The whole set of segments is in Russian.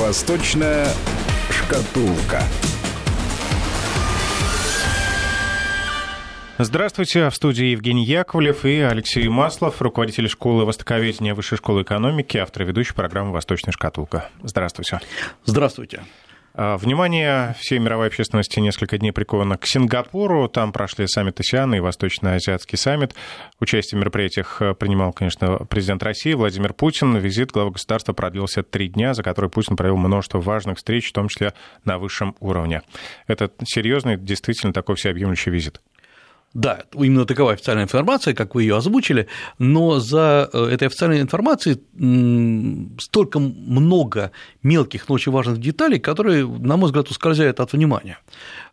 Восточная шкатулка. Здравствуйте, в студии Евгений Яковлев и Алексей Маслов, руководитель школы востоковедения Высшей школы экономики, автор и ведущий программы «Восточная шкатулка». Здравствуйте. Здравствуйте. А, внимание всей мировой общественности несколько дней приковано к Сингапуру. Там прошли саммит АСИАН и Восточно-Азиатский саммит. Участие в мероприятиях э, принимал, конечно, президент России Владимир Путин. Визит главы государства продлился три дня, за которые Путин провел множество важных встреч, в том числе на высшем уровне. Это серьезный, действительно такой всеобъемлющий визит. Да, именно такова официальная информация, как вы ее озвучили, но за э, этой официальной информацией столько много мелких, но очень важных деталей, которые, на мой взгляд, ускользают от внимания.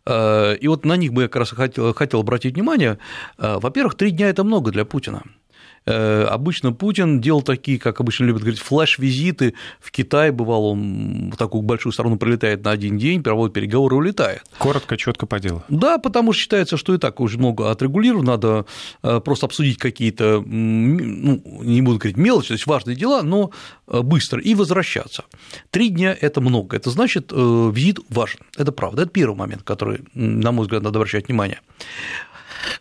Э, и вот на них бы я как раз хотел, хотел обратить внимание. Э, во-первых, три дня – это много для Путина. Э, обычно Путин делал такие, как обычно любят говорить, флеш-визиты в Китай, бывал он в такую большую страну прилетает на один день, проводит переговоры и улетает. Коротко, четко по делу. Да, потому что считается, что и так уже много отрегулировано, надо э, просто обсудить какие-то, ну, не буду говорить мелочи, то есть важные дела, но э, быстро и возвращаться. Три дня – это много, это значит, визит важен, это правда, это первый момент, который, на мой взгляд, надо обращать внимание.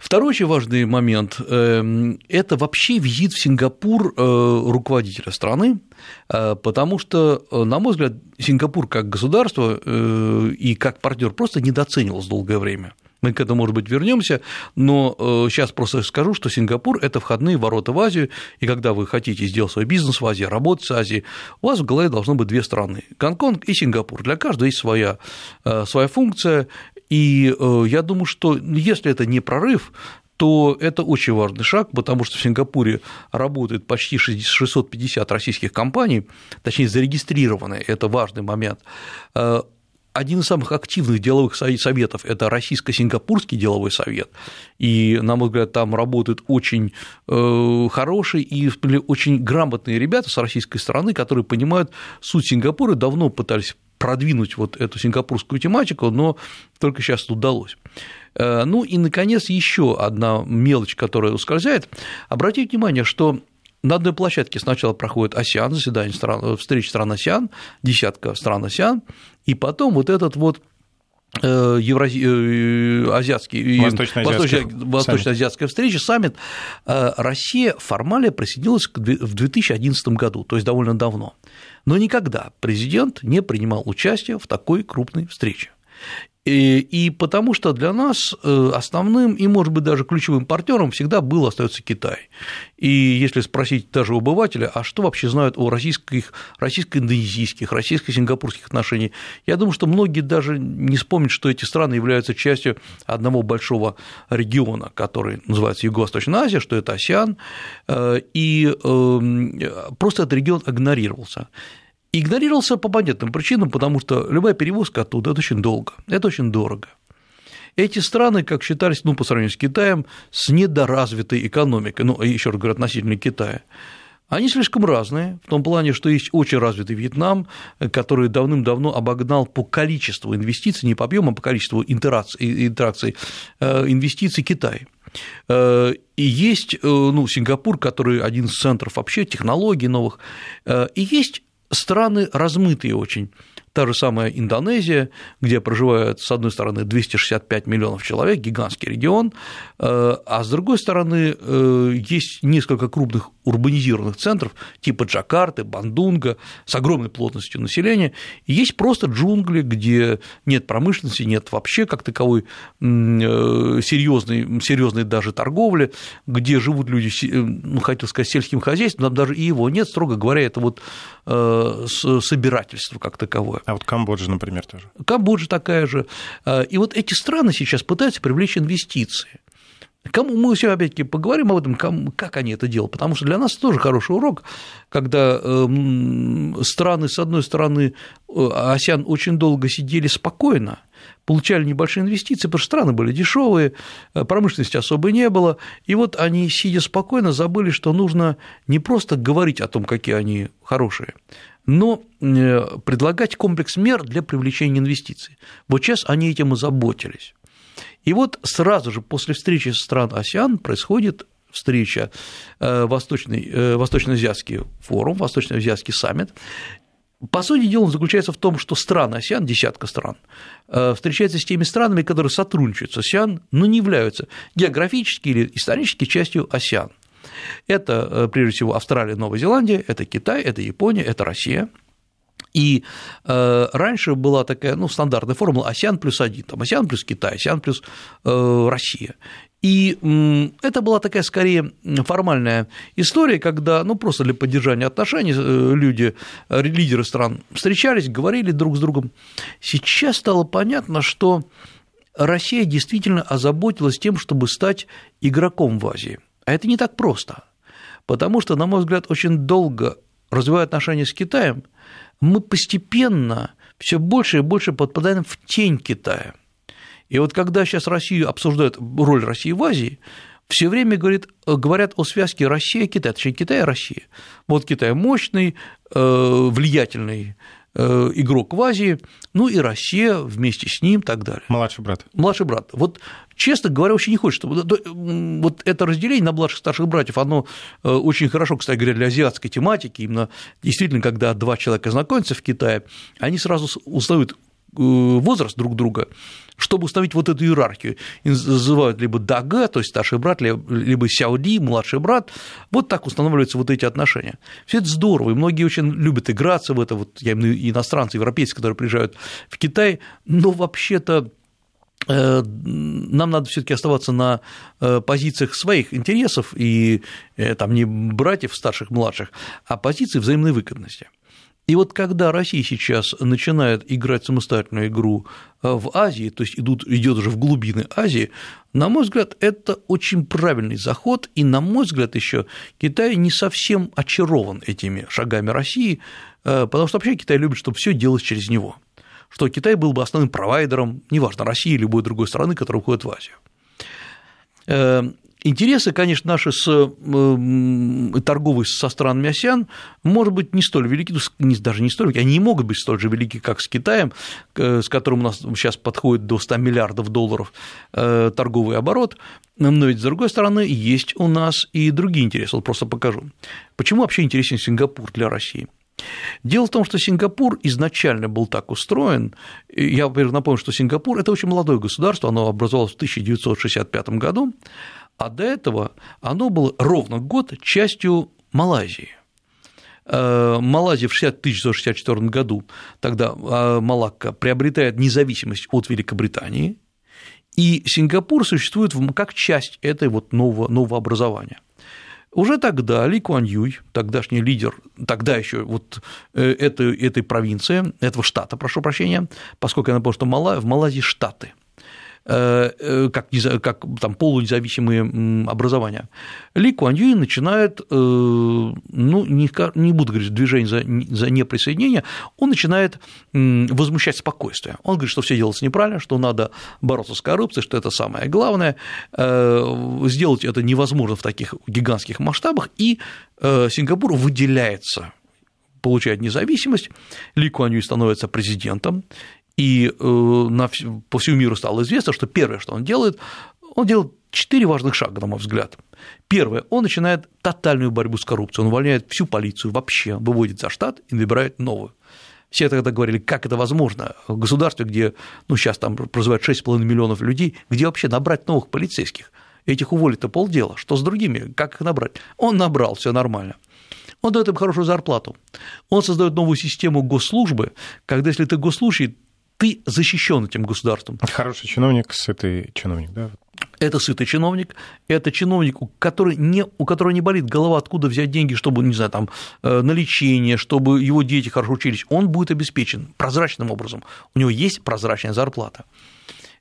Второй очень важный момент эм, – это вообще визит в Сингапур э, руководителя страны, э, потому что, э, на мой взгляд, Сингапур как государство и как партнер просто недооценивался долгое время. Мы к этому, может быть, вернемся, но сейчас просто скажу, что Сингапур – это входные ворота в Азию, и когда вы хотите сделать свой бизнес в Азии, работать с Азией, у вас в голове должно быть две страны – Гонконг и Сингапур. Для каждого есть своя, своя функция, и э, я думаю, что если это не прорыв, то это очень важный шаг, потому что в Сингапуре работает почти 650 российских компаний, точнее зарегистрированные, это важный момент. Э, один из самых активных деловых советов – это Российско-Сингапурский деловой совет, и, на мой взгляд, там работают очень э, хорошие и очень грамотные ребята с российской стороны, которые понимают суть Сингапура, давно пытались продвинуть вот эту сингапурскую тематику, но только сейчас это удалось. Э, ну и, наконец, еще одна мелочь, которая ускользает. Обратите внимание, что на одной площадке сначала проходит АСИАН, заседание стран, встречи стран АСИАН, десятка стран АСИАН, и потом вот этот вот э, Евразий, э, азиатский, восточно-азиатская встреча, саммит, Россия формально присоединилась в 2011 году, то есть довольно давно. Но никогда президент не принимал участие в такой крупной встрече. И, и потому что для нас э, основным и, может быть, даже ключевым партнером всегда был, остается Китай. И если спросить даже у обывателя, а что вообще знают о российских, российско-индонезийских, российско-сингапурских отношениях, я думаю, что многие даже не вспомнят, что эти страны являются частью одного большого региона, который называется Юго-Восточная Азия, что это АСИАН, э, и эм, просто этот регион игнорировался игнорировался по понятным причинам, потому что любая перевозка оттуда – это очень долго, это очень дорого. Эти страны, как считались, ну, по сравнению с Китаем, с недоразвитой экономикой, ну, еще раз говорю, относительно Китая, они слишком разные, в том плане, что есть очень развитый Вьетнам, который давным-давно обогнал по количеству инвестиций, не по объему, а по количеству интеракций, э, инвестиций Китай. Э, и есть э, ну, Сингапур, который один из центров вообще технологий новых, и есть страны размытые очень. Та же самая Индонезия, где проживает, с одной стороны, 265 миллионов человек, гигантский регион, э, а с другой стороны, э, есть несколько крупных урбанизированных центров, типа Джакарты, Бандунга, с огромной плотностью населения, и есть просто джунгли, где нет промышленности, нет вообще как таковой э, серьезной, серьезной даже торговли, где живут люди, ну, хотел сказать, сельским хозяйством, там даже и его нет, строго говоря, это вот собирательство как таковое. А вот Камбоджа, например, тоже. Камбоджа такая же. А, и вот эти страны сейчас пытаются привлечь инвестиции. Кому мы все опять-таки поговорим об этом, как они это делают, потому что для нас это тоже хороший урок, когда эм, страны, с одной стороны, э, АСИАН очень долго сидели спокойно, получали небольшие инвестиции, потому что страны были дешевые, э, промышленности особо не было, и вот они, сидя спокойно, забыли, что нужно не просто говорить о том, какие они хорошие, но э, предлагать комплекс мер для привлечения инвестиций. Вот сейчас они этим и заботились. И вот сразу же после встречи стран АСИАН происходит встреча э, Восточный, э, Восточно-Азиатский форум, Восточно-Азиатский саммит, По сути дела, он заключается в том, что страны АСЕАН, десятка стран, э, встречаются с теми странами, которые сотрудничают с АСЕАН, но не являются географически или исторически частью АСЕАН. Это, прежде всего, Австралия, Новая Зеландия, это Китай, это Япония, это Россия. И э, раньше была такая ну, стандартная формула АСЕАН плюс один, там АСЕАН плюс Китай, АСЕАН плюс э, Россия. И это была такая скорее формальная история, когда ну, просто для поддержания отношений э, люди, э, лидеры стран встречались, говорили друг с другом. Сейчас стало понятно, что Россия действительно озаботилась тем, чтобы стать игроком в Азии. А это не так просто, потому что, на мой взгляд, очень долго развивая отношения с Китаем, мы постепенно все больше и больше подпадаем в тень Китая – и вот когда сейчас Россию обсуждают роль России в Азии, все время говорит, говорят о связке Россия-Китай, точнее Китай и Россия. Вот Китай мощный, э, влиятельный э, игрок в Азии, ну и Россия вместе с ним и так далее. Младший брат. Младший брат. Вот, честно говоря, очень не хочется. Вот это разделение на младших старших братьев, оно э, очень хорошо, кстати говоря, для азиатской тематики. Именно действительно, когда два человека знакомятся в Китае, они сразу узнают возраст друг друга, чтобы установить вот эту иерархию. И называют либо Дага, то есть старший брат, либо Сяоди, младший брат. Вот так устанавливаются вот эти отношения. Все это здорово, и многие очень любят играться в это, вот я именно иностранцы, европейцы, которые приезжают в Китай, но вообще-то э, нам надо все-таки оставаться на э, позициях своих интересов и э, там не братьев старших, младших, а позиции взаимной выгодности. И вот когда Россия сейчас начинает играть самостоятельную игру э, в Азии, то есть идут, идет уже в глубины Азии, на мой взгляд, это очень правильный заход, и, на мой взгляд, еще Китай не совсем очарован этими шагами России, э, потому что вообще Китай любит, чтобы все делалось через него, что Китай был бы основным провайдером, неважно, России или любой другой страны, которая уходит в Азию. Интересы, конечно, наши с э, торговые со странами АСЕАН, может быть, не столь велики, ну, даже не столь велики, они не могут быть столь же велики, как с Китаем, с которым у нас сейчас подходит до 100 миллиардов долларов э, торговый оборот, но ведь, с другой стороны, есть у нас и другие интересы, вот просто покажу. Почему вообще интересен Сингапур для России? Дело в том, что Сингапур изначально был так устроен, я, во-первых, напомню, что Сингапур – это очень молодое государство, оно образовалось в 1965 году, а до этого оно было ровно год частью Малайзии. Э, Малайзия в 1964 году, тогда э, Малакка приобретает независимость от Великобритании, и Сингапур существует как часть этой вот нового, нового образования. Уже тогда Ли Куан Юй, тогдашний лидер, тогда еще вот э, этой, этой провинции, этого штата, прошу прощения, поскольку я напомню, что в Малайзии штаты – как, как там, полунезависимые образования. Ли Куан Юй начинает, э, ну, не, не буду говорить движение за, за неприсоединение, он начинает возмущать спокойствие. Он говорит, что все делается неправильно, что надо бороться с коррупцией, что это самое главное, сделать это невозможно в таких гигантских масштабах, и Сингапур выделяется получает независимость, Ли Куан Юй становится президентом, и э, на, по всему миру стало известно, что первое, что он делает, он делает четыре важных шага, на мой взгляд. Первое, он начинает тотальную борьбу с коррупцией, он увольняет всю полицию вообще, выводит за штат и набирает новую. Все тогда говорили, как это возможно в государстве, где, ну, сейчас там проживает 6,5 миллионов людей, где вообще набрать новых полицейских? Этих уволить-то полдела. Что с другими? Как их набрать? Он набрал, все нормально. Он дает им хорошую зарплату. Он создает новую систему госслужбы, когда если ты госслужащий, ты защищен этим государством. Хороший чиновник, сытый чиновник, да? Это сытый чиновник, это чиновник, у которого, не, у которого не болит голова, откуда взять деньги, чтобы, не знаю, там, э, на лечение, чтобы его дети хорошо учились. Он будет обеспечен прозрачным образом. У него есть прозрачная зарплата.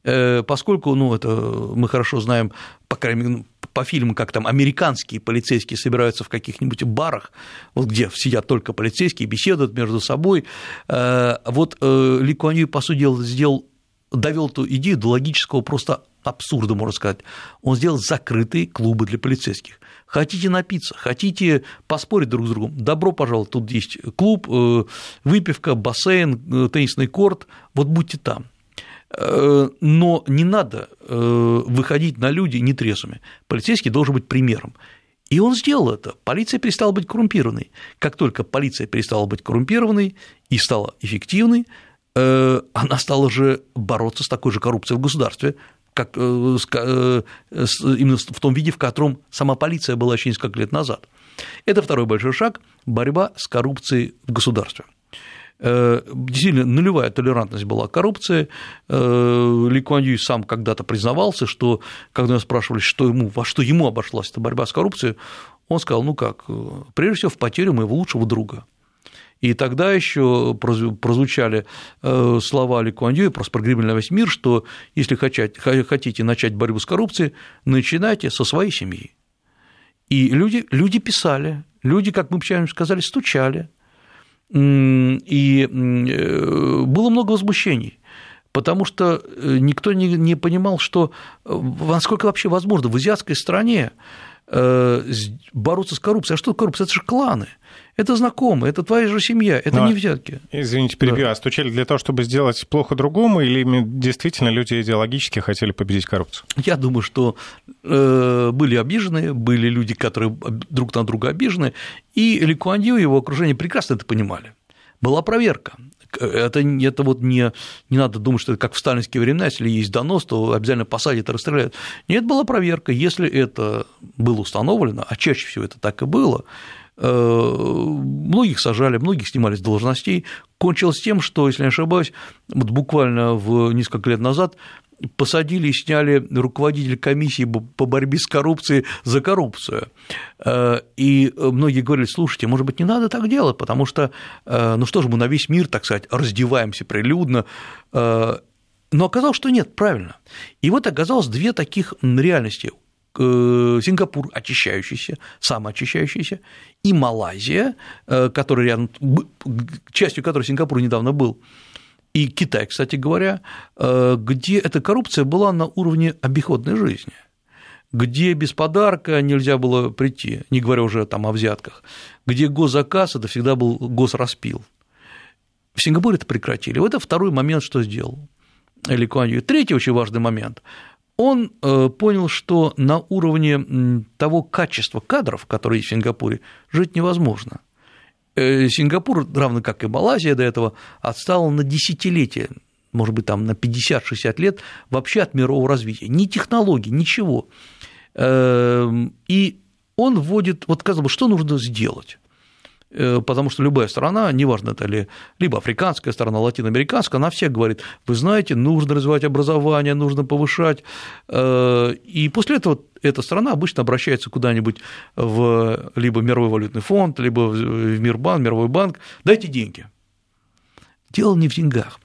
Э, поскольку, ну, это мы хорошо знаем, по крайней мере, по фильму, как там американские полицейские собираются в каких-нибудь барах, вот где сидят только полицейские, беседуют между собой. Э, вот э, Ли Куан по сути дела, сделал, довел эту идею до логического просто абсурда, можно сказать. Он сделал закрытые клубы для полицейских. Хотите напиться, хотите поспорить друг с другом, добро пожаловать, тут есть клуб, э, выпивка, бассейн, теннисный корт, вот будьте там. Э, но не надо э, выходить на люди нетрезвыми. Полицейский должен быть примером. И он сделал это. Полиция перестала быть коррумпированной. Как только полиция перестала быть коррумпированной и стала эффективной, э, она стала же бороться с такой же коррупцией в государстве, как, именно в том виде, в котором сама полиция была еще несколько лет назад. Это второй большой шаг – борьба с коррупцией в государстве. Действительно, нулевая толерантность была коррупции. Ли Куан Ю сам когда-то признавался, что, когда спрашивали, что ему, во что ему обошлась эта борьба с коррупцией, он сказал, ну как, прежде всего в потерю моего лучшего друга. И тогда еще прозвучали э, слова Ли Куан Ю, просто прогремели на весь мир, что если хотите начать борьбу с коррупцией, начинайте со своей семьи. И люди, люди писали, люди, как мы вчера сказали, стучали, и э, было много возмущений, потому что э, никто не, понимал, что э, насколько вообще возможно. В азиатской стране бороться с коррупцией. А что коррупция? Это же кланы. Это знакомые, это твоя же семья, это Но, не взятки. Извините, перебью, да. а стучали для того, чтобы сделать плохо другому, или действительно люди идеологически хотели победить коррупцию? Я думаю, что были обижены, были люди, которые друг на друга обижены, и Ли Куан Ю и его окружение прекрасно это понимали была проверка. Это, это вот не, не надо думать, что это как в сталинские времена, если есть донос, то обязательно посадят и расстреляют. Нет, была проверка. Если это было установлено, а чаще всего это так и было, э, многих сажали, многих снимали с должностей. Кончилось тем, что, если не ошибаюсь, вот буквально в несколько лет назад посадили и сняли руководителя комиссии по борьбе с коррупцией за коррупцию. Э, и многие говорили, слушайте, может быть, не надо так делать, потому что, э, ну что же, мы на весь мир, так сказать, раздеваемся прилюдно. Э, но оказалось, что нет, правильно. И вот оказалось две таких реальности. Сингапур очищающийся, самоочищающийся, и Малайзия, которая рядом, частью которой Сингапур недавно был, и Китай, кстати говоря, э, где эта коррупция была на уровне обиходной жизни где без подарка нельзя было прийти, не говоря уже там о взятках, где госзаказ – это всегда был госраспил. В Сингапуре это прекратили. Вот это второй момент, что сделал Ли Куан Ю. Третий очень важный момент. Он э, понял, что на уровне того качества кадров, которые есть в Сингапуре, жить невозможно. Э, Сингапур, равно как и Малайзия до этого, отстал на десятилетия, может быть, там на 50-60 лет вообще от мирового развития. Ни технологий, ничего. Эм, и он вводит, вот казалось бы, что нужно сделать? Э, потому что любая страна, неважно это ли либо африканская страна, латиноамериканская, она всех говорит, вы знаете, нужно развивать образование, нужно повышать, э, и после этого эта страна обычно обращается куда-нибудь в либо Мировой валютный фонд, либо в Мирбанк, Мировой банк, дайте деньги. Дело не в деньгах,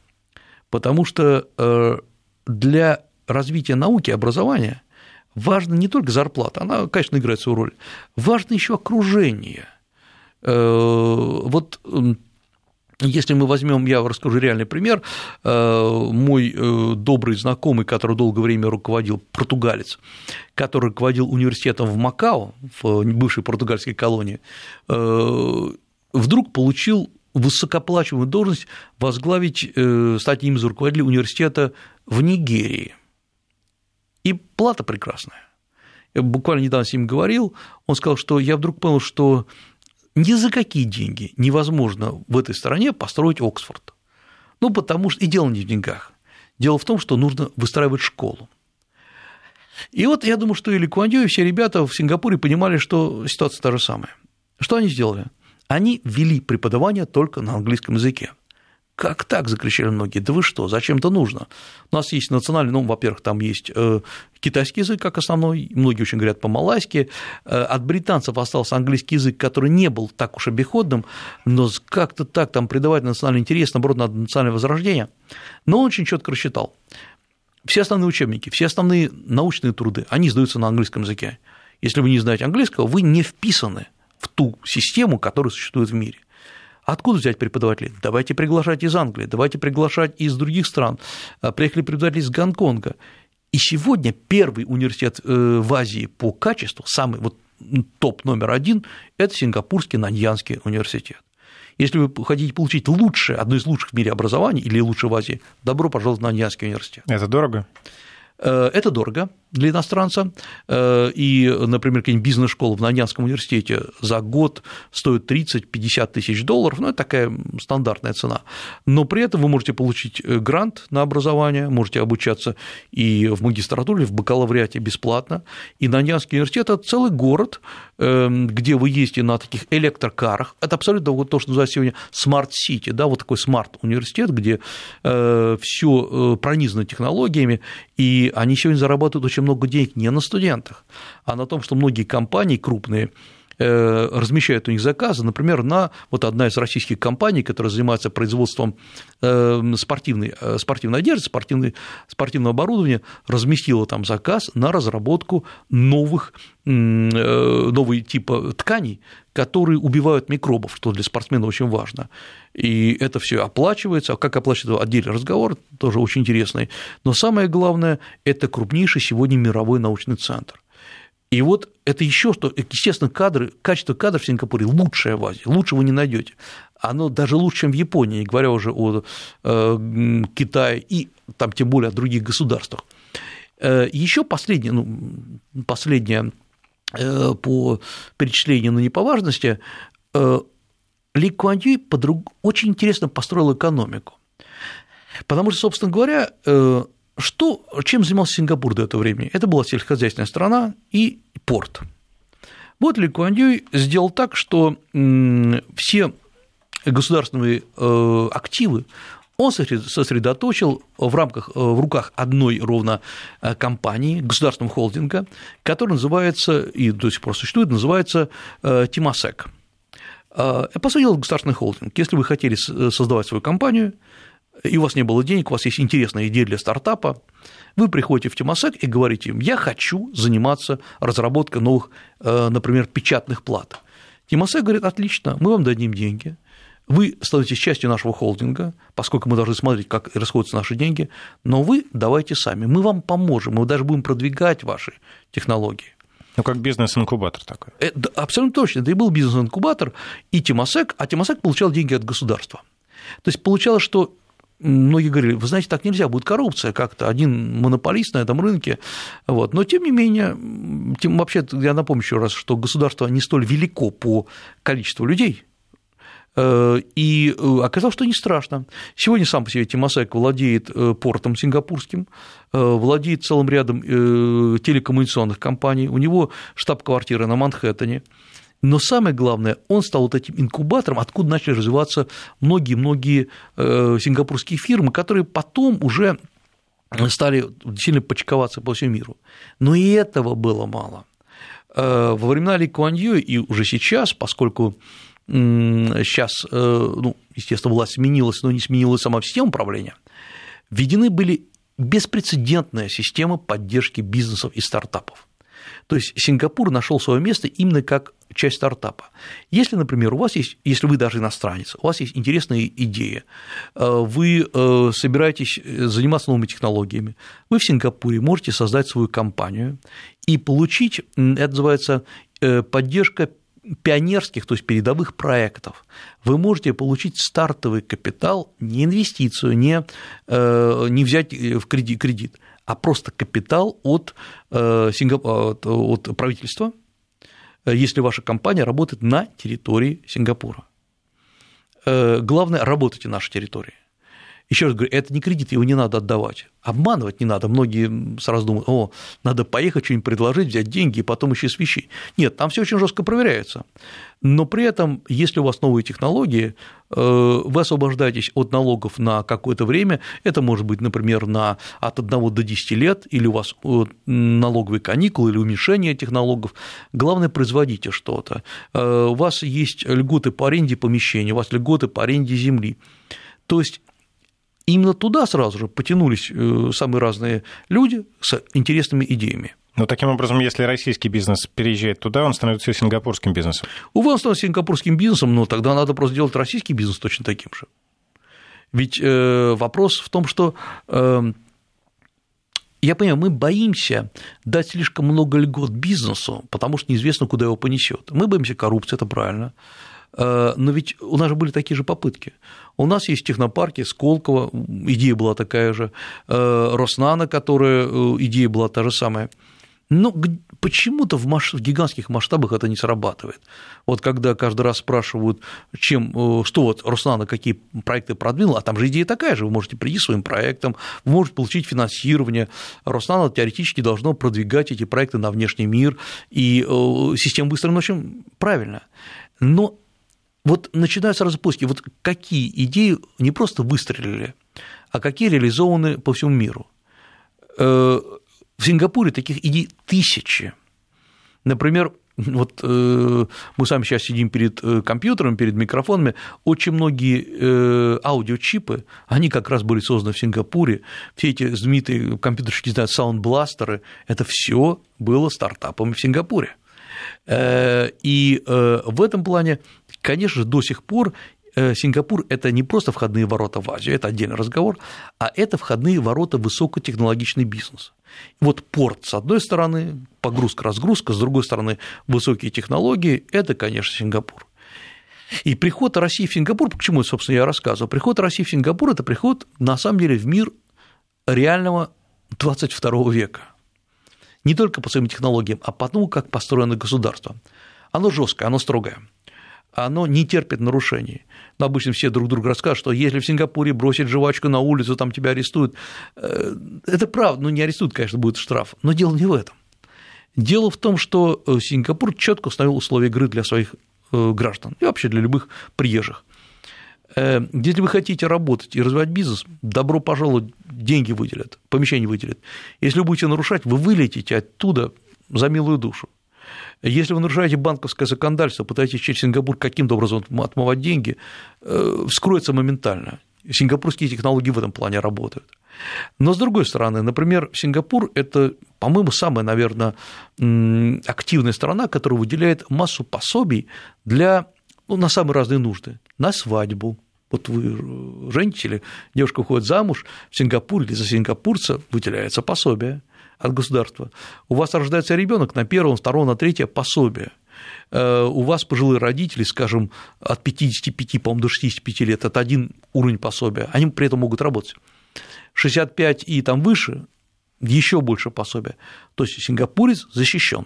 потому что э, для развития науки образования важна не только зарплата, она, конечно, играет свою роль, важно еще окружение – вот если мы возьмем, я расскажу реальный пример, э, мой э, добрый знакомый, который долгое время руководил, португалец, который руководил университетом в Макао, в бывшей португальской колонии, вдруг получил высокоплачиваемую должность возглавить, стать одним из руководителей университета в Нигерии. И плата прекрасная. Я буквально недавно с ним говорил, он сказал, что я вдруг понял, что ни за какие деньги невозможно в этой стране построить Оксфорд. Ну, потому что и дело не в деньгах. Дело в том, что нужно выстраивать школу. И вот я думаю, что и Ли и все ребята в Сингапуре понимали, что ситуация та же самая. Что они сделали? Они ввели преподавание только на английском языке. Как так, закричали многие, да вы что, зачем это нужно? У нас есть национальный, ну, во-первых, там есть э, китайский язык как основной, многие очень говорят по-малайски, э, от британцев остался английский язык, который не был так уж обиходным, но как-то так там придавать национальный интерес, наоборот, надо национальное возрождение, но он очень четко рассчитал. Все основные учебники, все основные научные труды, они сдаются на английском языке. Если вы не знаете английского, вы не вписаны в ту систему, которая существует в мире. Откуда взять преподавателей? Давайте приглашать из Англии, давайте приглашать из других стран. А, приехали преподаватели из Гонконга. И сегодня первый университет э, в Азии по качеству, самый вот топ номер один, это Сингапурский Наньянский университет. Если вы хотите получить лучшее, одно из лучших в мире образований или лучше в Азии, добро пожаловать в Наньянский университет. Это дорого? Э, это дорого, для иностранца, э, и, например, какая-нибудь бизнес-школа в Наньянском университете за год стоит 30-50 тысяч долларов, ну, это такая стандартная цена, но при этом вы можете получить э, грант на образование, можете обучаться и в магистратуре, и в бакалавриате бесплатно, и Наньянский университет – это целый город, эм, где вы ездите на таких электрокарах, это абсолютно вот то, что называется сегодня smart city, да, вот такой smart-университет, где э, все пронизано технологиями, и они сегодня зарабатывают очень много денег не на студентах, а на том, что многие компании крупные размещают у них заказы, например, на вот одна из российских компаний, которая занимается производством э, спортивной, э, спортивной одежды, спортивной, спортивного оборудования, разместила там заказ на разработку новых, новый типа тканей, которые убивают микробов, что для спортсмена очень важно. И это все оплачивается. А как оплачивается отдельный разговор, тоже очень интересный. Но самое главное, это крупнейший сегодня мировой научный центр. И вот это еще что, естественно, кадры, качество кадров в Сингапуре лучшее в Азии, лучше вы не найдете. Оно даже лучше, чем в Японии, говоря уже о э, Китае и там тем более о других государствах. Э, еще последнее, ну, последнее э, по перечислению, но не по важности, э, ли Куан Юй подруг... очень интересно построил экономику. Потому что, собственно говоря, э, что, чем занимался Сингапур до этого времени? Это была сельскохозяйственная страна и порт. Вот Ли Куан Юй сделал так, что все государственные э, активы он сосредоточил в рамках, э, в руках одной ровно компании, государственного холдинга, который называется, и до сих пор существует, называется Тимасек – по сути дела, государственный холдинг. Если вы хотели создавать свою компанию, и у вас не было денег, у вас есть интересная идея для стартапа, вы приходите в Тимасек и говорите им, я хочу заниматься разработкой новых, э, например, печатных плат. Тимасек говорит, отлично, мы вам дадим деньги, вы становитесь частью нашего холдинга, поскольку мы должны смотреть, как расходятся наши деньги, но вы давайте сами, мы вам поможем, мы даже будем продвигать ваши технологии. Ну, как бизнес-инкубатор такой. Это, абсолютно точно. Это и был бизнес-инкубатор, и Тимосек, а Тимосек получал деньги от государства. То есть получалось, что многие говорили, вы знаете, так нельзя, будет коррупция как-то, один монополист на этом рынке, вот. но тем не менее, тем, вообще, я напомню еще раз, что государство не столь велико по количеству людей, Э, и э, оказалось, что не страшно. Сегодня сам по себе Тимасек владеет э, портом сингапурским, владеет целым рядом телекоммуникационных компаний, у него штаб-квартира на Манхэттене. Но самое главное, он стал вот этим инкубатором, откуда начали развиваться многие-многие сингапурские фирмы, которые потом уже стали сильно почковаться по всему миру. Но и этого было мало. Во времена Ли Куан и уже сейчас, поскольку сейчас, э, ну, естественно, власть сменилась, но не сменилась сама система управления, введены были беспрецедентная система поддержки бизнесов и стартапов. То есть Сингапур нашел свое место именно как часть стартапа. Если, например, у вас есть, если вы даже иностранец, у вас есть интересная идея, э, вы э, собираетесь заниматься новыми технологиями, вы в Сингапуре можете создать свою компанию и получить, это называется поддержка пионерских, то есть передовых проектов, вы можете получить стартовый капитал, не инвестицию, не, э, не взять в кредит, кредит, а просто капитал от, э, от, от правительства, если ваша компания работает на территории Сингапура. Э, главное, работайте на нашей территории. Еще раз говорю, это не кредит, его не надо отдавать. Обманывать не надо. Многие сразу думают, о, надо поехать, что-нибудь предложить, взять деньги и потом еще с вещей. Нет, там все очень жестко проверяется. Но при этом, если у вас новые технологии, э, вы освобождаетесь от налогов на какое-то время, это может быть, например, на, от 1 до 10 лет, или у вас э, налоговые каникулы, или уменьшение этих налогов. Главное, производите что-то. Э, у вас есть льготы по аренде помещения, у вас льготы по аренде земли. То есть именно туда сразу же потянулись э, самые разные люди с интересными идеями. Но таким образом, если российский бизнес переезжает туда, он становится сингапурским бизнесом. Увы, он становится сингапурским бизнесом, но тогда надо просто делать российский бизнес точно таким же. Ведь э, вопрос в том, что э, я понимаю, мы боимся дать слишком много льгот бизнесу, потому что неизвестно, куда его понесет. Мы боимся коррупции, это правильно. Но ведь у нас же были такие же попытки. У нас есть технопарки, Сколково, идея была такая же, Роснана, которая идея была та же самая. Но почему-то в, масш... в гигантских масштабах это не срабатывает. Вот когда каждый раз спрашивают, чем, э, что вот Руслана какие проекты продвинул, а там же идея такая же, вы можете прийти своим проектом, вы можете получить финансирование. Руслана теоретически должно продвигать эти проекты на внешний мир, и э, система выстроена очень правильно. Но вот начинаются запуски, вот какие идеи не просто выстрелили, а какие реализованы по всему миру. Э, в Сингапуре таких идей тысячи. Например, вот э, мы сами сейчас сидим перед э, компьютером, перед микрофонами, очень многие аудиочипы, они как раз были созданы в Сингапуре, все эти знаменитые компьютерщики, не знаю, саундбластеры, это все было стартапами в Сингапуре. И в этом плане, конечно же, до сих пор Э, Сингапур – это не просто входные ворота в Азию, это отдельный разговор, а это входные ворота высокотехнологичный бизнес. Вот порт с одной стороны, погрузка-разгрузка, с другой стороны, высокие технологии – это, конечно, Сингапур. И приход России в Сингапур, почему, собственно, я рассказывал, приход России в Сингапур – это приход, на самом деле, в мир реального 22 века. Не только по своим технологиям, а по тому, как построено государство. Оно жесткое, оно строгое оно не терпит нарушений. Но обычно все друг другу расскажут, что если в Сингапуре бросить жвачку на улицу, там тебя арестуют. Э, это правда, ну не арестуют, конечно, будет штраф, но дело не в этом. Дело в том, что э, Сингапур четко установил условия игры для своих э, граждан и вообще для любых приезжих. Если вы хотите работать и развивать бизнес, добро пожаловать, деньги выделят, помещение выделят. Если вы будете нарушать, вы вылетите оттуда за милую душу. Если вы нарушаете банковское законодательство, пытаетесь через Сингапур каким-то образом отмывать деньги, э, вскроется моментально. Сингапурские технологии в этом плане работают. Но с другой стороны, например, Сингапур – это, по-моему, самая, наверное, активная страна, которая выделяет массу пособий для, ну, на самые разные нужды. На свадьбу, вот вы женитесь или девушка уходит замуж в Сингапур или за сингапурца выделяется пособие от государства. У вас рождается ребенок на первом, втором, на третье пособие. Э, у вас пожилые родители, скажем, от 55, по-моему, до 65 лет, это один уровень пособия, они при этом могут работать. 65 и там выше еще больше пособия. То есть сингапурец защищен.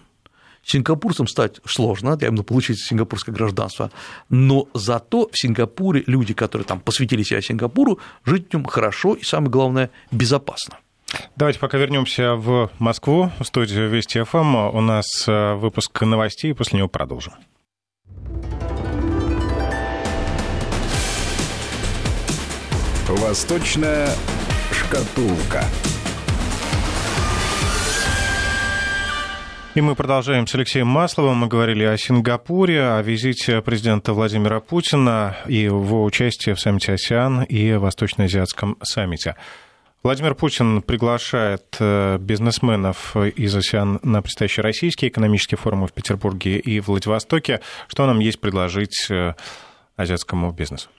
Сингапурцам стать сложно, я виду получить сингапурское гражданство, но зато в Сингапуре люди, которые там посвятили себя Сингапуру, жить в нем хорошо и, самое главное, безопасно. Давайте пока вернемся в Москву, в студию Вести ФМ. У нас э, выпуск новостей, после него продолжим. Восточная шкатулка. И мы продолжаем с Алексеем Масловым. Мы говорили о Сингапуре, о визите президента Владимира Путина и его участии в саммите АСИАН и Восточно-Азиатском саммите. Владимир Путин приглашает э, бизнесменов из АСИАН на предстоящие российские экономические форумы в Петербурге и Владивостоке. Что нам есть предложить э, азиатскому бизнесу?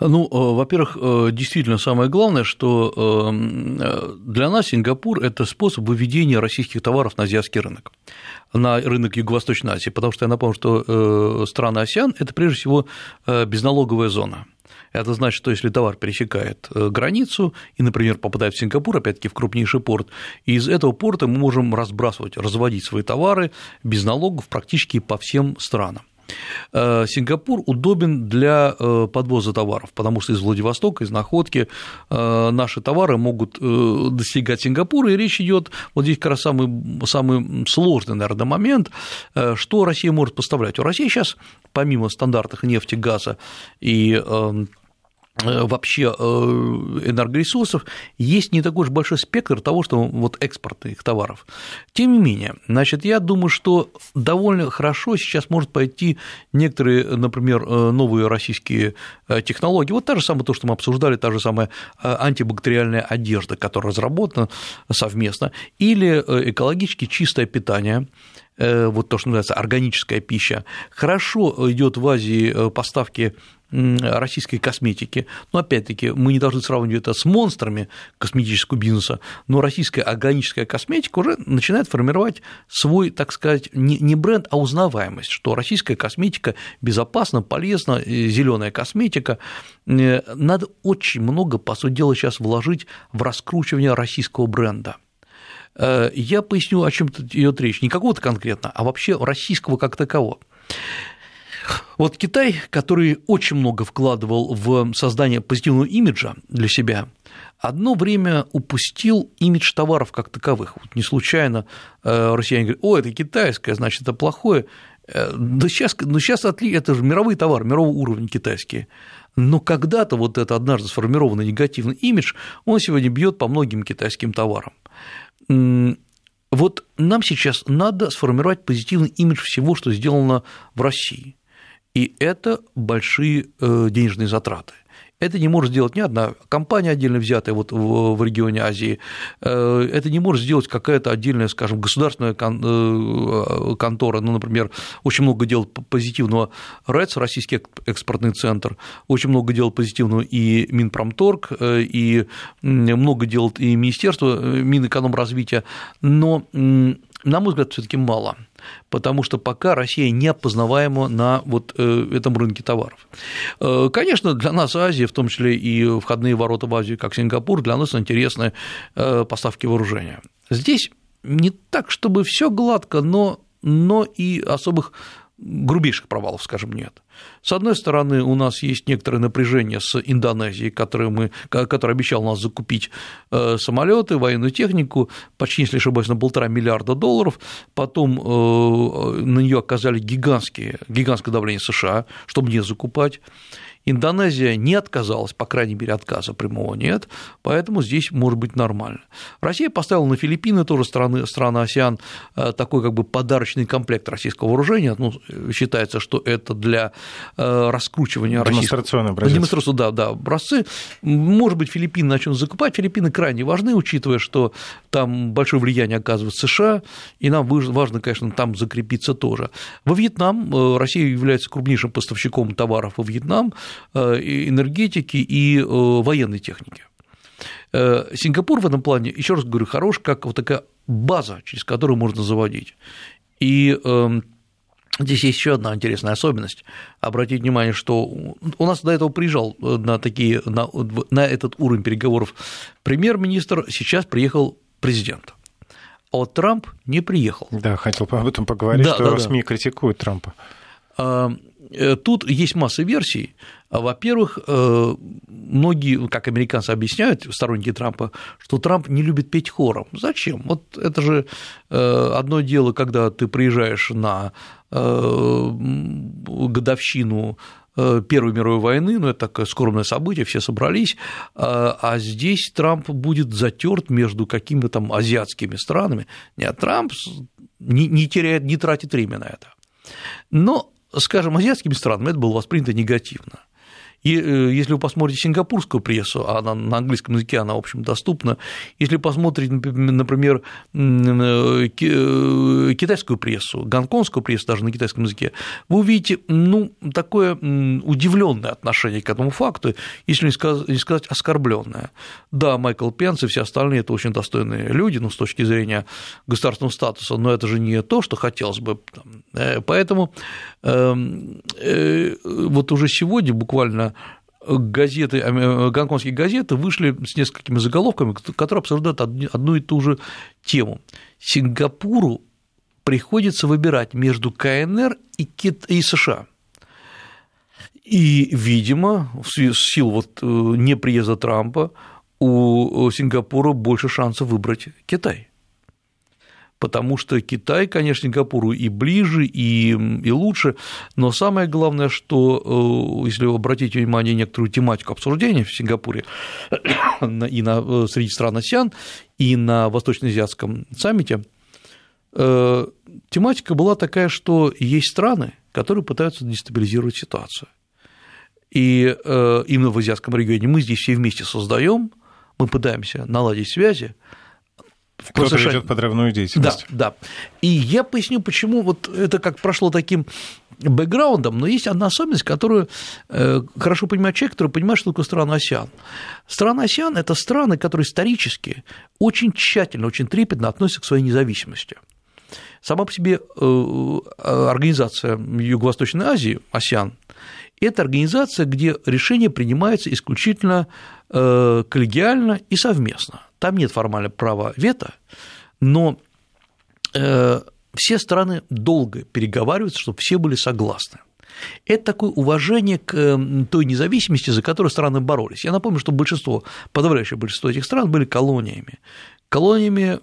Ну, э, во-первых, действительно самое главное, что для нас Сингапур – это способ выведения российских товаров на азиатский рынок, на рынок Юго-Восточной Азии, потому что я напомню, что страны АСИАН – это прежде всего безналоговая зона – это значит, что если товар пересекает э, границу и, например, попадает в Сингапур, опять-таки в крупнейший порт, из этого порта мы можем разбрасывать, разводить свои товары без налогов практически по всем странам. Э, Сингапур удобен для э, подвоза товаров, потому что из Владивостока, из Находки наши товары могут достигать Сингапура, и речь идет, вот здесь как раз самый, самый сложный, наверное, момент, что Россия может поставлять. У России сейчас, помимо стандартных нефти, газа и Э, вообще э, энергоресурсов, есть не такой уж большой спектр того, что вот экспорта их товаров. Тем не менее, значит, я думаю, что довольно хорошо сейчас может пойти некоторые, например, э, новые российские технологии. Вот та же самая то, что мы обсуждали, та же самая антибактериальная одежда, которая разработана совместно, или экологически чистое питание, вот то, что называется органическая пища. Хорошо идет в Азии поставки российской косметики. Но опять-таки мы не должны сравнивать это с монстрами косметического бизнеса, но российская органическая косметика уже начинает формировать свой, так сказать, не бренд, а узнаваемость, что российская косметика безопасна, полезна, зеленая косметика. Э, надо очень много, по сути дела, сейчас вложить в раскручивание российского бренда. Э, я поясню, о чем идет речь. Не какого-то конкретно, а вообще российского как такового. Вот Китай, который очень много вкладывал в создание позитивного имиджа для себя, одно время упустил имидж товаров как таковых. Вот не случайно э, россияне говорят, о, это китайское, значит, это плохое. Э, да сейчас, ну сейчас это же мировые товары, мирового уровня китайские. Но когда-то вот это однажды сформированный негативный имидж, он сегодня бьет по многим китайским товарам. Вот нам сейчас надо сформировать позитивный имидж всего, что сделано в России. И это большие э, денежные затраты. Это не может сделать ни одна компания отдельно взятая вот в, регионе Азии, э, это не может сделать какая-то отдельная, скажем, государственная э, контора, ну, например, очень много делает позитивного РЭЦ, Российский экспортный центр, очень много делает позитивного и Минпромторг, и много делает и Министерство Минэкономразвития, но, на мой взгляд, все таки мало – потому что пока Россия не опознаваема на вот э, этом рынке товаров. Э, конечно, для нас Азия, в том числе и входные ворота в Азию, как Сингапур, для нас интересны э, поставки вооружения. Здесь не так, чтобы все гладко, но, но и особых грубейших провалов, скажем, нет. С одной стороны, у нас есть некоторое напряжение с Индонезией, которая, мы, которая обещала нас закупить э, самолеты, военную технику, почти, если ошибаюсь, на полтора миллиарда долларов. Потом э, на нее оказали гигантские, гигантское давление США, чтобы не закупать. Индонезия не отказалась, по крайней мере, отказа прямого нет, поэтому здесь может быть нормально. Россия поставила на Филиппины, тоже страны, страны АСИАН, э, такой как бы подарочный комплект российского вооружения. Ну, считается, что это для э, раскручивания Демонстрационный образец. Демонстрацию, да, да, образцы. Может быть, Филиппины начнут закупать. Филиппины крайне важны, учитывая, что там большое влияние оказывает США, и нам важно, конечно, там закрепиться тоже. Во Вьетнам э, Россия является крупнейшим поставщиком товаров во Вьетнам, энергетики и э, военной техники. Э, Сингапур в этом плане, еще раз говорю, хорош, как вот такая база, через которую можно заводить. И эм, Здесь есть еще одна интересная особенность. Обратите внимание, что у нас до этого приезжал на, такие, на, на этот уровень переговоров премьер-министр, сейчас приехал президент. А вот Трамп не приехал. Да, хотел об этом поговорить, да, что да, СМИ да. критикуют Трампа. Тут есть масса версий. А, во-первых, э, многие, как американцы объясняют, сторонники Трампа, что Трамп не любит петь хором. Зачем? Вот это же э, одно дело, когда ты приезжаешь на э, годовщину Первой мировой войны, ну, это такое скромное событие, все собрались, а, здесь Трамп будет затерт между какими-то там азиатскими странами. Нет, Трамп не теряет, не тратит время на это. Но, скажем, азиатскими странами это было воспринято негативно. И э, если вы посмотрите сингапурскую прессу, а она на английском языке, она, в общем, доступна, если посмотрите, например, э, э, китайскую прессу, гонконгскую прессу даже на китайском языке, вы увидите, ну, такое удивленное отношение к этому факту, если не сказать, оскорбленное. Да, Майкл Пенс и все остальные – это очень достойные люди, ну, с точки зрения государственного статуса, но это же не то, что хотелось бы. Поэтому эм, вот уже сегодня буквально газеты, э, гонконгские газеты вышли с несколькими заголовками, которые обсуждают одну и ту же тему. Сингапуру приходится выбирать между КНР и, США. И, видимо, в силу вот э, неприезда Трампа у Сингапура больше шансов выбрать Китай потому что Китай, конечно, Сингапуру и ближе, и, и лучше, но самое главное, что, э, если вы обратите внимание некоторую тематику обсуждения в Сингапуре и на, э, среди стран АСЕАН, и на Восточноазиатском саммите, э, тематика была такая, что есть страны, которые пытаются дестабилизировать ситуацию. И именно в азиатском регионе мы здесь все вместе создаем, мы пытаемся наладить связи, Кто-то ведет подрывную деятельность. Да, да. И я поясню, почему вот это как прошло таким бэкграундом, но есть одна особенность, которую э, хорошо понимает человек, который понимает, что такое страна АСИАН. Страны АСИАН – это страны, которые исторически очень тщательно, очень трепетно относятся к своей независимости. Сама по себе э, организация Юго-Восточной Азии, АСИАН, это организация, где решения принимаются исключительно коллегиально и совместно. Там нет формального права вето, но все страны долго переговариваются, чтобы все были согласны. Это такое уважение к эм, той независимости, за которую страны боролись. Я напомню, что большинство, подавляющее большинство этих стран были колониями. Колониями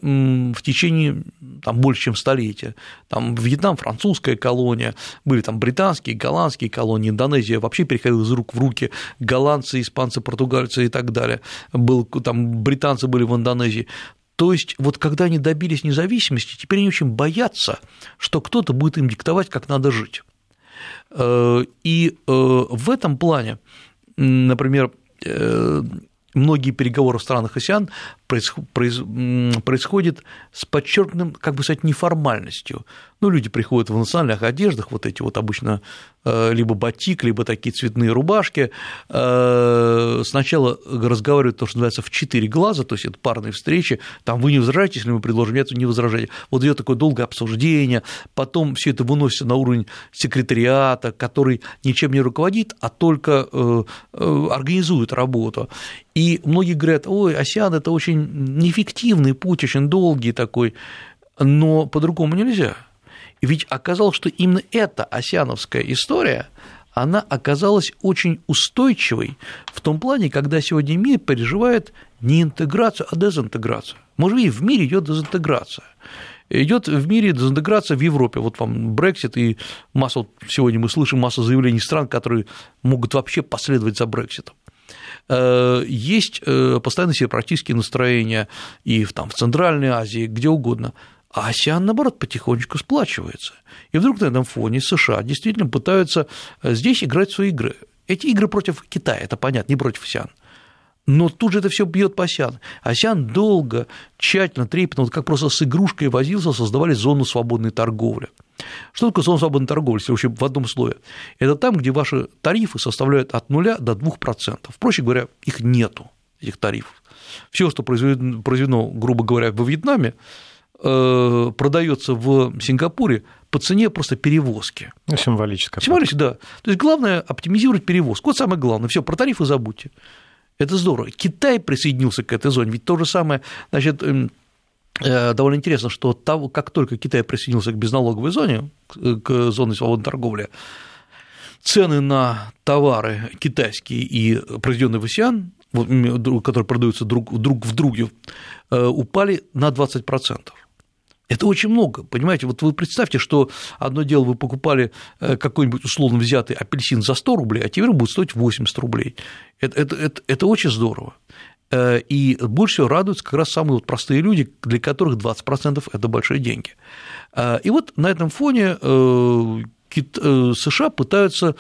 в течение там, больше, чем столетия. Там Вьетнам – французская колония, были там британские, голландские колонии, Индонезия вообще переходила из рук в руки, голландцы, испанцы, португальцы и так далее. Был, там британцы были в Индонезии. То есть вот когда они добились независимости, теперь они очень боятся, что кто-то будет им диктовать, как надо жить. Э, и э, в этом плане, например, э, многие переговоры в странах АСИАН происходят с подчеркнутым, как бы сказать, неформальностью. Ну, люди приходят в национальных одеждах, вот эти вот обычно э, либо батик, либо такие цветные рубашки. Э, сначала разговаривают то, что называется в четыре глаза, то есть это парные встречи, там вы не возражаете, если мы предложим, нет, не возражаете. Вот идет такое долгое обсуждение, потом все это выносится на уровень секретариата, который ничем не руководит, а только э, организует работу. И многие говорят, ой, АСИАН – это очень неэффективный путь, очень долгий такой, но по-другому нельзя. Ведь оказалось, что именно эта осяновская история, она оказалась очень устойчивой в том плане, когда сегодня мир переживает не интеграцию, а дезинтеграцию. Может быть, в мире идет дезинтеграция. Идет в мире дезинтеграция в Европе. Вот вам Брексит и масса, вот сегодня мы слышим массу заявлений стран, которые могут вообще последовать за Брекситом. Э, есть э, постоянно сепаратистские настроения и там, в Центральной Азии, где угодно. А АСИАН, наоборот, потихонечку сплачивается. И вдруг на этом фоне США действительно пытаются э, здесь играть свои игры. Эти игры против Китая, это понятно, не против АСИАН. Но тут же это все бьет по АСИАН. АСИАН долго, тщательно, трепетно, вот как просто с игрушкой возился, создавали зону свободной торговли. Что такое зона свободной торговли, если вообще в одном слове? Это там, где ваши тарифы составляют от 0 до 2%. Проще говоря, их нету, этих тарифов. Все, что произведено, произведено грубо говоря, во Вьетнаме, Э, продается в Сингапуре по цене просто перевозки. Ну, символическая. Символически, да. То есть главное оптимизировать перевозку. Вот самое главное. Все, про тарифы забудьте. Это здорово. Китай присоединился к этой зоне. Ведь то же самое, значит, эм, довольно интересно, что того, как только Китай присоединился к безналоговой зоне, к зоне свободной торговли, цены на товары китайские и произведенные в АСИАН, которые продаются друг, друг в друге, э, упали на 20%. Это очень много, понимаете, вот вы представьте, что одно дело вы покупали э, какой-нибудь условно взятый апельсин за 100 рублей, а теперь будет стоить 80 рублей. Это, это, это, это очень здорово. Э, и больше всего радуются как раз самые вот простые люди, для которых 20% – это большие деньги. Э, и вот на этом фоне Э, США пытаются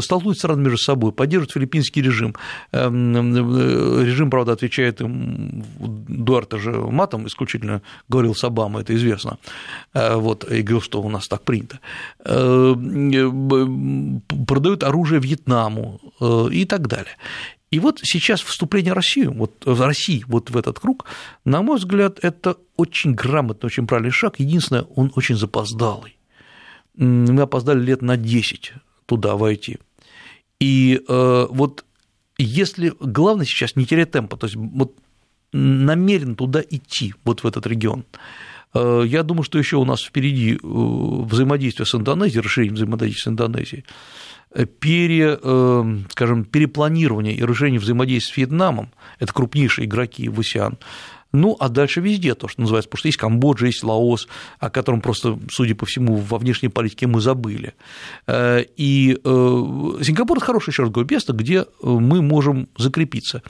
столкнуть страны между собой, поддерживают филиппинский режим. Эм, режим, правда, отвечает им, Дуарте же матом исключительно говорил с Обамой, это известно, вот, и говорил, что у нас так принято. Продают оружие Вьетнаму и так далее. И вот сейчас вступление России, вот, России вот в этот круг, на мой взгляд, это очень грамотный, очень правильный шаг. Единственное, он очень запоздалый мы опоздали лет на 10 туда войти. И э, вот если главное сейчас не терять темпа, то есть вот намерен туда идти, вот в этот регион, э, я думаю, что еще у нас впереди э, взаимодействие с Индонезией, расширение взаимодействия с Индонезией, пере, скажем, перепланирование и расширение взаимодействия с Вьетнамом, это крупнейшие игроки в АСИАН, ну, а дальше везде то, что называется, потому что есть Камбоджа, есть Лаос, о котором просто, судя по всему, во внешней политике мы забыли. Э, и э, Сингапур – это хорошее, еще раз говорю, место, где э, мы можем закрепиться.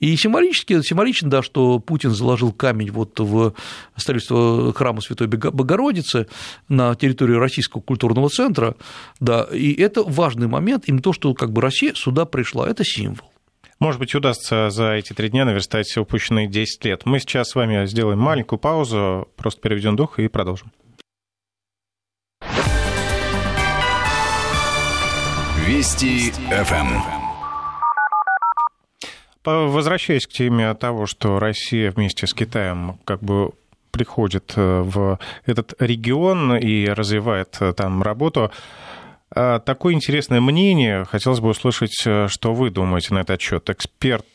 И символически, символично, да, что Путин заложил камень вот в строительство храма Святой Богородицы на территории Российского культурного центра, да, и это важный момент, именно то, что как бы Россия сюда пришла, это символ. Может быть, удастся за эти три дня наверстать упущенные 10 лет. Мы сейчас с вами сделаем маленькую паузу, просто переведем дух и продолжим. Вести ФМ. Возвращаясь к теме того, что Россия вместе с Китаем как бы приходит э, в этот регион и развивает э, там работу, а, Такое интересное мнение. Хотелось бы услышать, э, что вы думаете на этот счет. Эксперт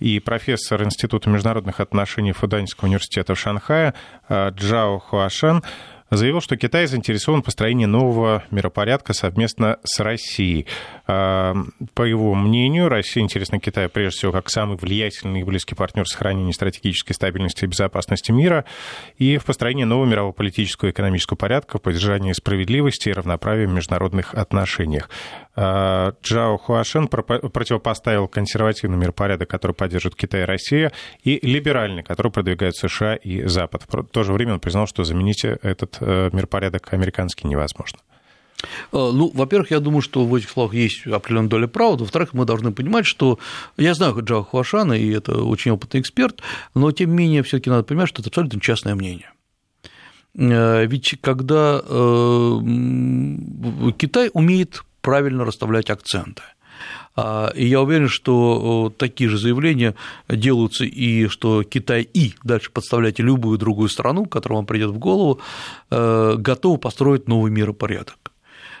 и профессор Института международных отношений Фуданьского университета в Шанхае Джао Хуашен заявил, что Китай заинтересован в построении нового миропорядка совместно с Россией. А, по его мнению, Россия интересна Китаю прежде всего как самый влиятельный и близкий партнер сохранения стратегической стабильности и безопасности мира и в построении нового мирового политического и экономического порядка, в поддержании справедливости и равноправия в международных отношениях. А, Джао Хуашен противопоставил консервативный миропорядок, который поддерживает Китай и Россия, и либеральный, который продвигают США и Запад. В то же время он признал, что заменить этот э, миропорядок американский невозможно. Э, ну, во-первых, я думаю, что в этих словах есть определенная доля правды. Во-вторых, мы должны понимать, что я знаю Джао Хуашана, и это очень опытный эксперт, но тем не менее, все таки надо понимать, что это абсолютно частное мнение. Э, ведь когда Китай умеет правильно расставлять акценты. А, и я уверен, что такие же заявления делаются и что Китай и дальше подставляйте любую другую страну, которая вам придет в голову, э, готова построить новый миропорядок.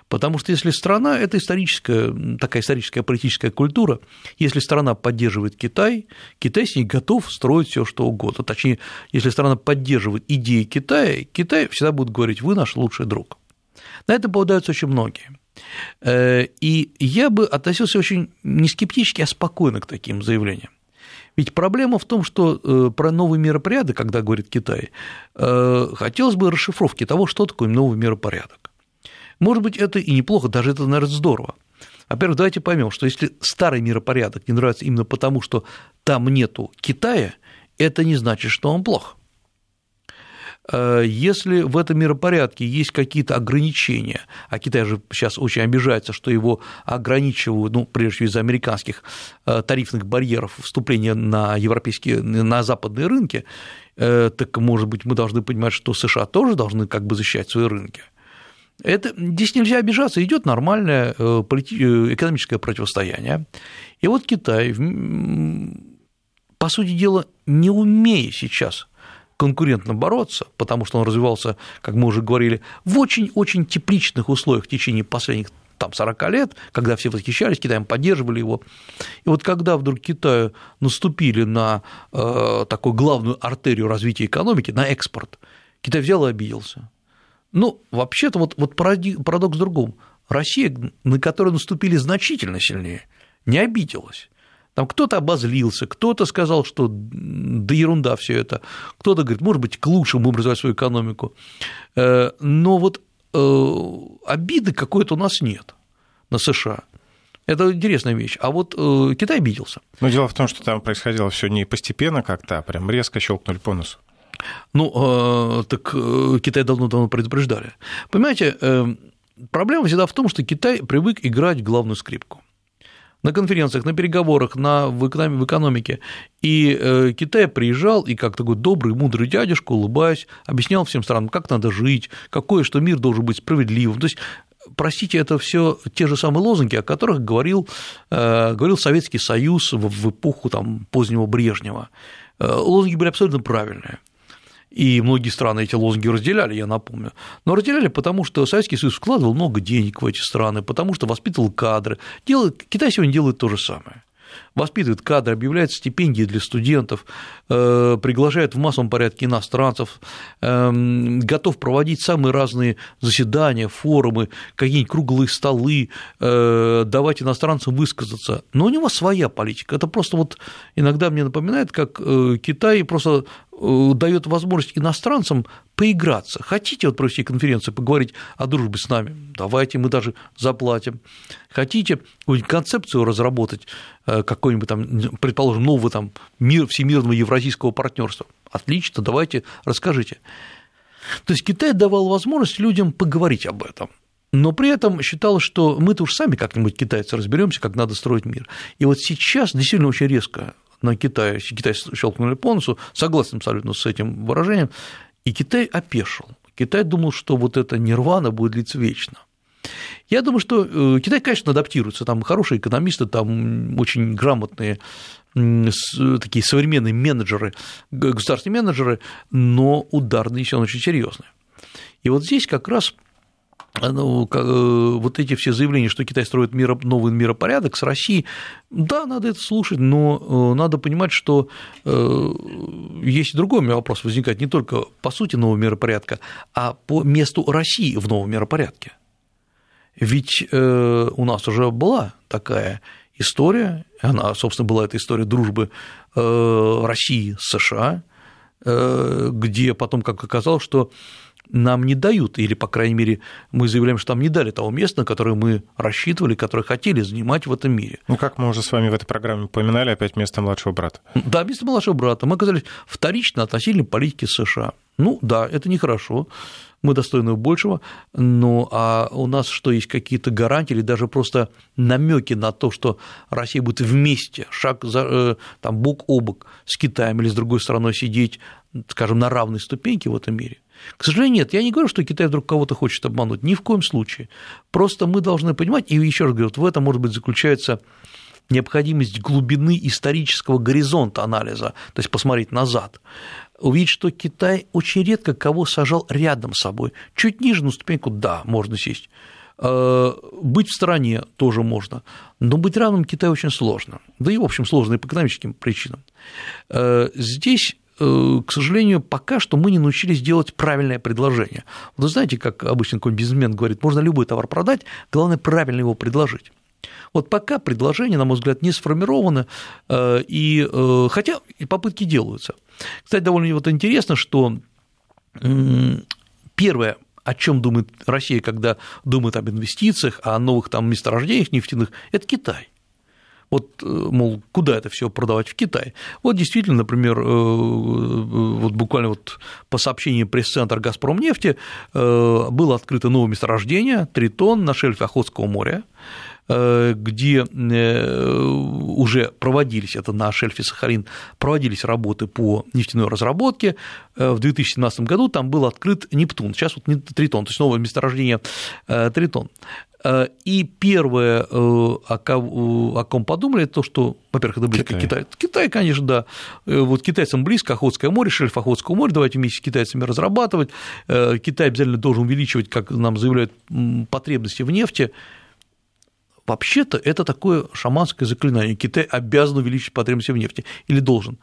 Потому что если страна – это историческая, такая историческая политическая культура, если страна поддерживает Китай, Китай с ней готов строить все что угодно. Точнее, если страна поддерживает идеи Китая, Китай всегда будет говорить «вы наш лучший друг». На это попадаются очень многие. Э, и я бы относился очень не скептически, а спокойно к таким заявлениям. Ведь проблема в том, что э, про новый миропорядок, когда говорит Китай, э, хотелось бы расшифровки того, что такое новый миропорядок. Может быть, это и неплохо, даже это, наверное, здорово. Во-первых, давайте поймем, что если старый миропорядок не нравится именно потому, что там нету Китая, это не значит, что он плох. Э, если в этом миропорядке есть какие-то ограничения, а Китай же сейчас очень обижается, что его ограничивают, ну, прежде всего из-за американских э, тарифных барьеров вступления на европейские, на западные рынки, э, так, может быть, мы должны понимать, что США тоже должны как бы защищать свои рынки. Это, здесь нельзя обижаться, идет нормальное экономическое противостояние. И вот Китай, по сути дела, не умея сейчас конкурентно бороться, потому что он развивался, как мы уже говорили, в очень-очень тепличных условиях в течение последних там 40 лет, когда все восхищались Китаем, поддерживали его. И вот когда вдруг Китаю наступили на э, такую главную артерию развития экономики, на экспорт, Китай взял и обиделся. Ну, вообще-то вот, вот парадокс в другом. Россия, на которую наступили значительно сильнее, не обиделась. Там кто-то обозлился, кто-то сказал, что да ерунда все это, кто-то говорит, может быть, к лучшему будем свою экономику. Э, но вот э, обиды какой-то у нас нет на США. Это интересная вещь. А вот э, Китай обиделся. Но дело в том, что там происходило все не постепенно как-то, а прям резко щелкнули по носу. Ну, так Китай давно-давно предупреждали. Понимаете, проблема всегда в том, что Китай привык играть главную скрипку на конференциях, на переговорах, на, в экономике. И э, Китай приезжал и как такой добрый, мудрый дядюшка, улыбаясь, объяснял всем странам, как надо жить, какое, что мир должен быть справедливым. То есть простите, это все те же самые лозунги, о которых говорил, э, говорил Советский Союз в эпоху там, позднего Брежнева. Э, лозунги были абсолютно правильные и многие страны эти лозунги разделяли, я напомню. Но разделяли потому, что Советский Союз вкладывал много денег в эти страны, потому что воспитывал кадры. Делает, Китай сегодня делает то же самое воспитывает кадры, объявляет стипендии для студентов, э, приглашает в массовом порядке иностранцев, эм, готов проводить самые разные заседания, форумы, какие-нибудь круглые столы, э, давать иностранцам высказаться. Но у него своя политика. Это просто вот иногда мне напоминает, как э, Китай просто дает возможность иностранцам поиграться. Хотите вот провести конференцию, поговорить о дружбе с нами? Давайте, мы даже заплатим. Хотите концепцию разработать, э, какой-нибудь там, предположим, нового там мир, всемирного евразийского партнерства? Отлично, давайте расскажите. То есть Китай давал возможность людям поговорить об этом. но при этом считалось, что мы-то уж сами как-нибудь китайцы разберемся, как надо строить мир. И вот сейчас действительно очень резко на Китай, Китай щелкнули по носу, согласен абсолютно с этим выражением, и Китай опешил. Китай думал, что вот эта нирвана будет длиться вечно. Я думаю, что э, Китай, конечно, адаптируется, там хорошие экономисты, там очень грамотные такие современные менеджеры, государственные менеджеры, но удар нанесен очень серьезный. И вот здесь как раз ну, э, вот эти все заявления, что Китай строит миро, новый миропорядок с Россией, да, надо это слушать, но э, надо понимать, что э, есть другой вопрос возникает не только по сути нового миропорядка, а по месту России в новом миропорядке. Ведь у нас уже была такая история, она, собственно, была эта история дружбы России с США, где потом, как оказалось, что нам не дают, или, по крайней мере, мы заявляем, что нам не дали того места, на которое мы рассчитывали, которое хотели занимать в этом мире. Ну, как мы уже с вами в этой программе упоминали, опять место младшего брата. Да, место младшего брата. Мы оказались вторично относительно политики США. Ну, да, это нехорошо, мы достойны большего, но а у нас что, есть какие-то гарантии или даже просто намеки на то, что Россия будет вместе, шаг за, э, там, бок о бок с Китаем или с другой стороной сидеть, скажем, на равной ступеньке в этом мире? К сожалению, нет. Я не говорю, что Китай вдруг кого-то хочет обмануть. Ни в коем случае. Просто мы должны понимать, и еще раз говорю, вот в этом, может быть, заключается необходимость глубины исторического горизонта анализа, то есть посмотреть назад, увидеть, что Китай очень редко кого сажал рядом с собой. Чуть ниже на ступеньку, да, можно сесть. Э, быть в стороне тоже можно, но быть равным Китаю очень сложно. Да и, в общем, сложно и по экономическим причинам. Э, здесь к сожалению, пока что мы не научились делать правильное предложение. Вы знаете, как обычно какой бизнесмен говорит, можно любой товар продать, главное правильно его предложить. Вот пока предложение, на мой взгляд, не сформировано, э, и, э, хотя и попытки делаются. Кстати, довольно вот интересно, что первое, о чем думает Россия, когда думает об инвестициях, о новых там месторождениях нефтяных, это Китай вот, э, мол, куда это все продавать в Китай. Вот действительно, например, э, вот буквально вот по сообщению пресс-центра «Газпромнефти» э, было открыто новое месторождение «Тритон» на шельфе Охотского моря, где уже проводились, это на шельфе Сахалин, проводились работы по нефтяной разработке. В 2017 году там был открыт Нептун, сейчас вот Тритон, то есть новое месторождение Тритон. Э, и первое, э, о ком подумали, это то, что, во-первых, это близко Китай. Китай. Китай, конечно, да. Э, вот китайцам близко Охотское море, шельф Охотского моря, давайте вместе с китайцами разрабатывать. Китай обязательно должен увеличивать, как нам заявляют, потребности в нефти. Вообще-то это такое шаманское заклинание. Китай обязан увеличить потребности в нефти или должен.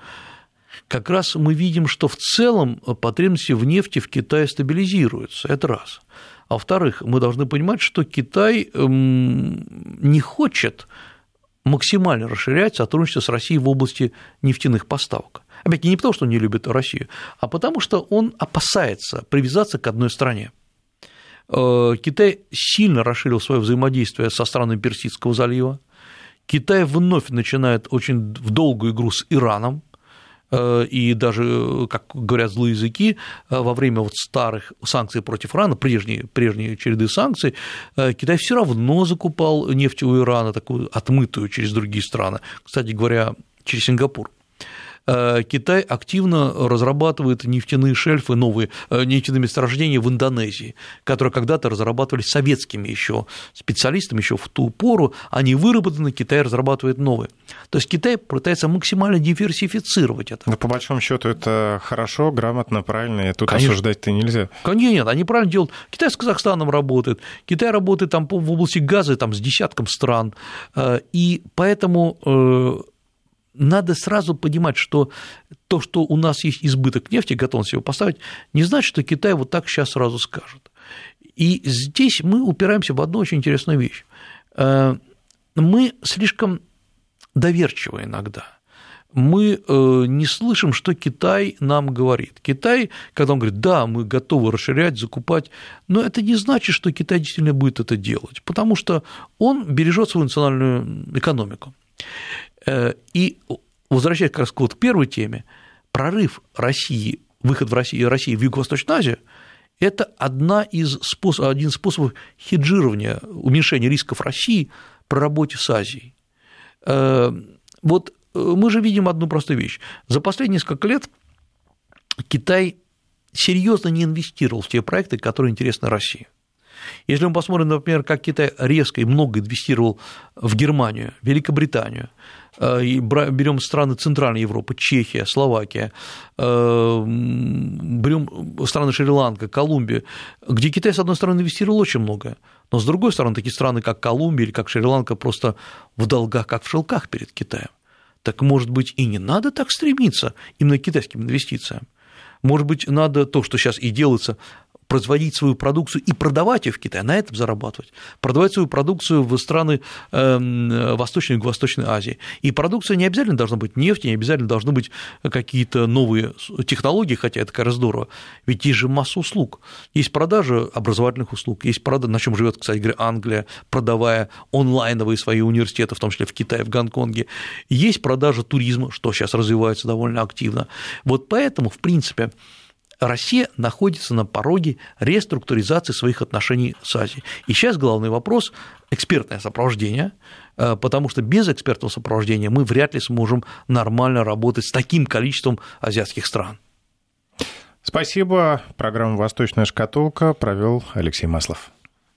Как раз мы видим, что в целом потребности в нефти в Китае стабилизируются. Это раз. А во-вторых, мы должны понимать, что Китай эм, не хочет максимально расширять сотрудничество с Россией в области нефтяных поставок. Опять не потому, что он не любит Россию, а потому что он опасается привязаться к одной стране. Э, Китай сильно расширил свое взаимодействие со странами Персидского залива. Китай вновь начинает очень в долгую игру с Ираном, и даже, как говорят злые языки, э, во время вот старых санкций против Ирана, прежние, прежние череды санкций, э, Китай все равно закупал нефть у Ирана, такую отмытую через другие страны, кстати говоря, через Сингапур. Э, Китай активно разрабатывает нефтяные шельфы, новые э, нефтяные месторождения в Индонезии, которые когда-то разрабатывались советскими еще специалистами еще в ту пору, они выработаны, Китай разрабатывает новые. То есть Китай пытается максимально диверсифицировать это. Но по большому счету это хорошо, грамотно, правильно, и тут Конечно. осуждать-то нельзя. Конечно, нет, они правильно делают. Китай с Казахстаном работает, Китай работает там в области газа там, с десятком стран, э, и поэтому надо сразу понимать, что то, что у нас есть избыток нефти, готовность его поставить, не значит, что Китай вот так сейчас сразу скажет. И здесь мы упираемся в одну очень интересную вещь. Э, мы слишком доверчивы иногда. Мы э, не слышим, что Китай нам говорит. Китай, когда он говорит, да, мы готовы расширять, закупать, но это не значит, что Китай действительно будет это делать, потому что он бережет свою национальную экономику. И возвращаясь как раз вот к первой теме, прорыв России, выход в Россию, России в Юго-Восточную Азию Это одна из способ, один из способов хеджирования, уменьшения рисков России при работе с Азией. Э, вот э, мы же видим одну простую вещь. За последние несколько лет Китай серьезно не инвестировал в те проекты, которые интересны России. Если мы посмотрим, например, как Китай резко и много инвестировал в Германию, Великобританию, э, берем страны Центральной Европы, Чехия, Словакия, э, берем страны Шри-Ланка, Колумбия, где Китай, с одной стороны, инвестировал очень много, но с другой стороны, такие страны, как Колумбия или как Шри-Ланка, просто в долгах, как в шелках перед Китаем. Так, может быть, и не надо так стремиться именно к китайским инвестициям. Может быть, надо то, что сейчас и делается, производить свою продукцию и продавать ее в Китай, на этом зарабатывать, продавать свою продукцию в страны эм, Восточной и Юго-Восточной Азии. И продукция не обязательно должна быть нефть, не обязательно должны быть какие-то новые технологии, хотя это как раз здорово, ведь есть же масса услуг. Есть продажа образовательных услуг, есть продажа, на чем живет, кстати говоря, Англия, продавая онлайновые свои университеты, в том числе в Китае, в Гонконге. Есть продажа туризма, что сейчас развивается довольно активно. Вот поэтому, в принципе, Россия находится на пороге реструктуризации своих отношений с Азией. И сейчас главный вопрос – экспертное сопровождение, э, потому что без экспертного сопровождения мы вряд ли сможем нормально работать с таким количеством азиатских стран. Спасибо. Программу «Восточная шкатулка» провел Алексей Маслов.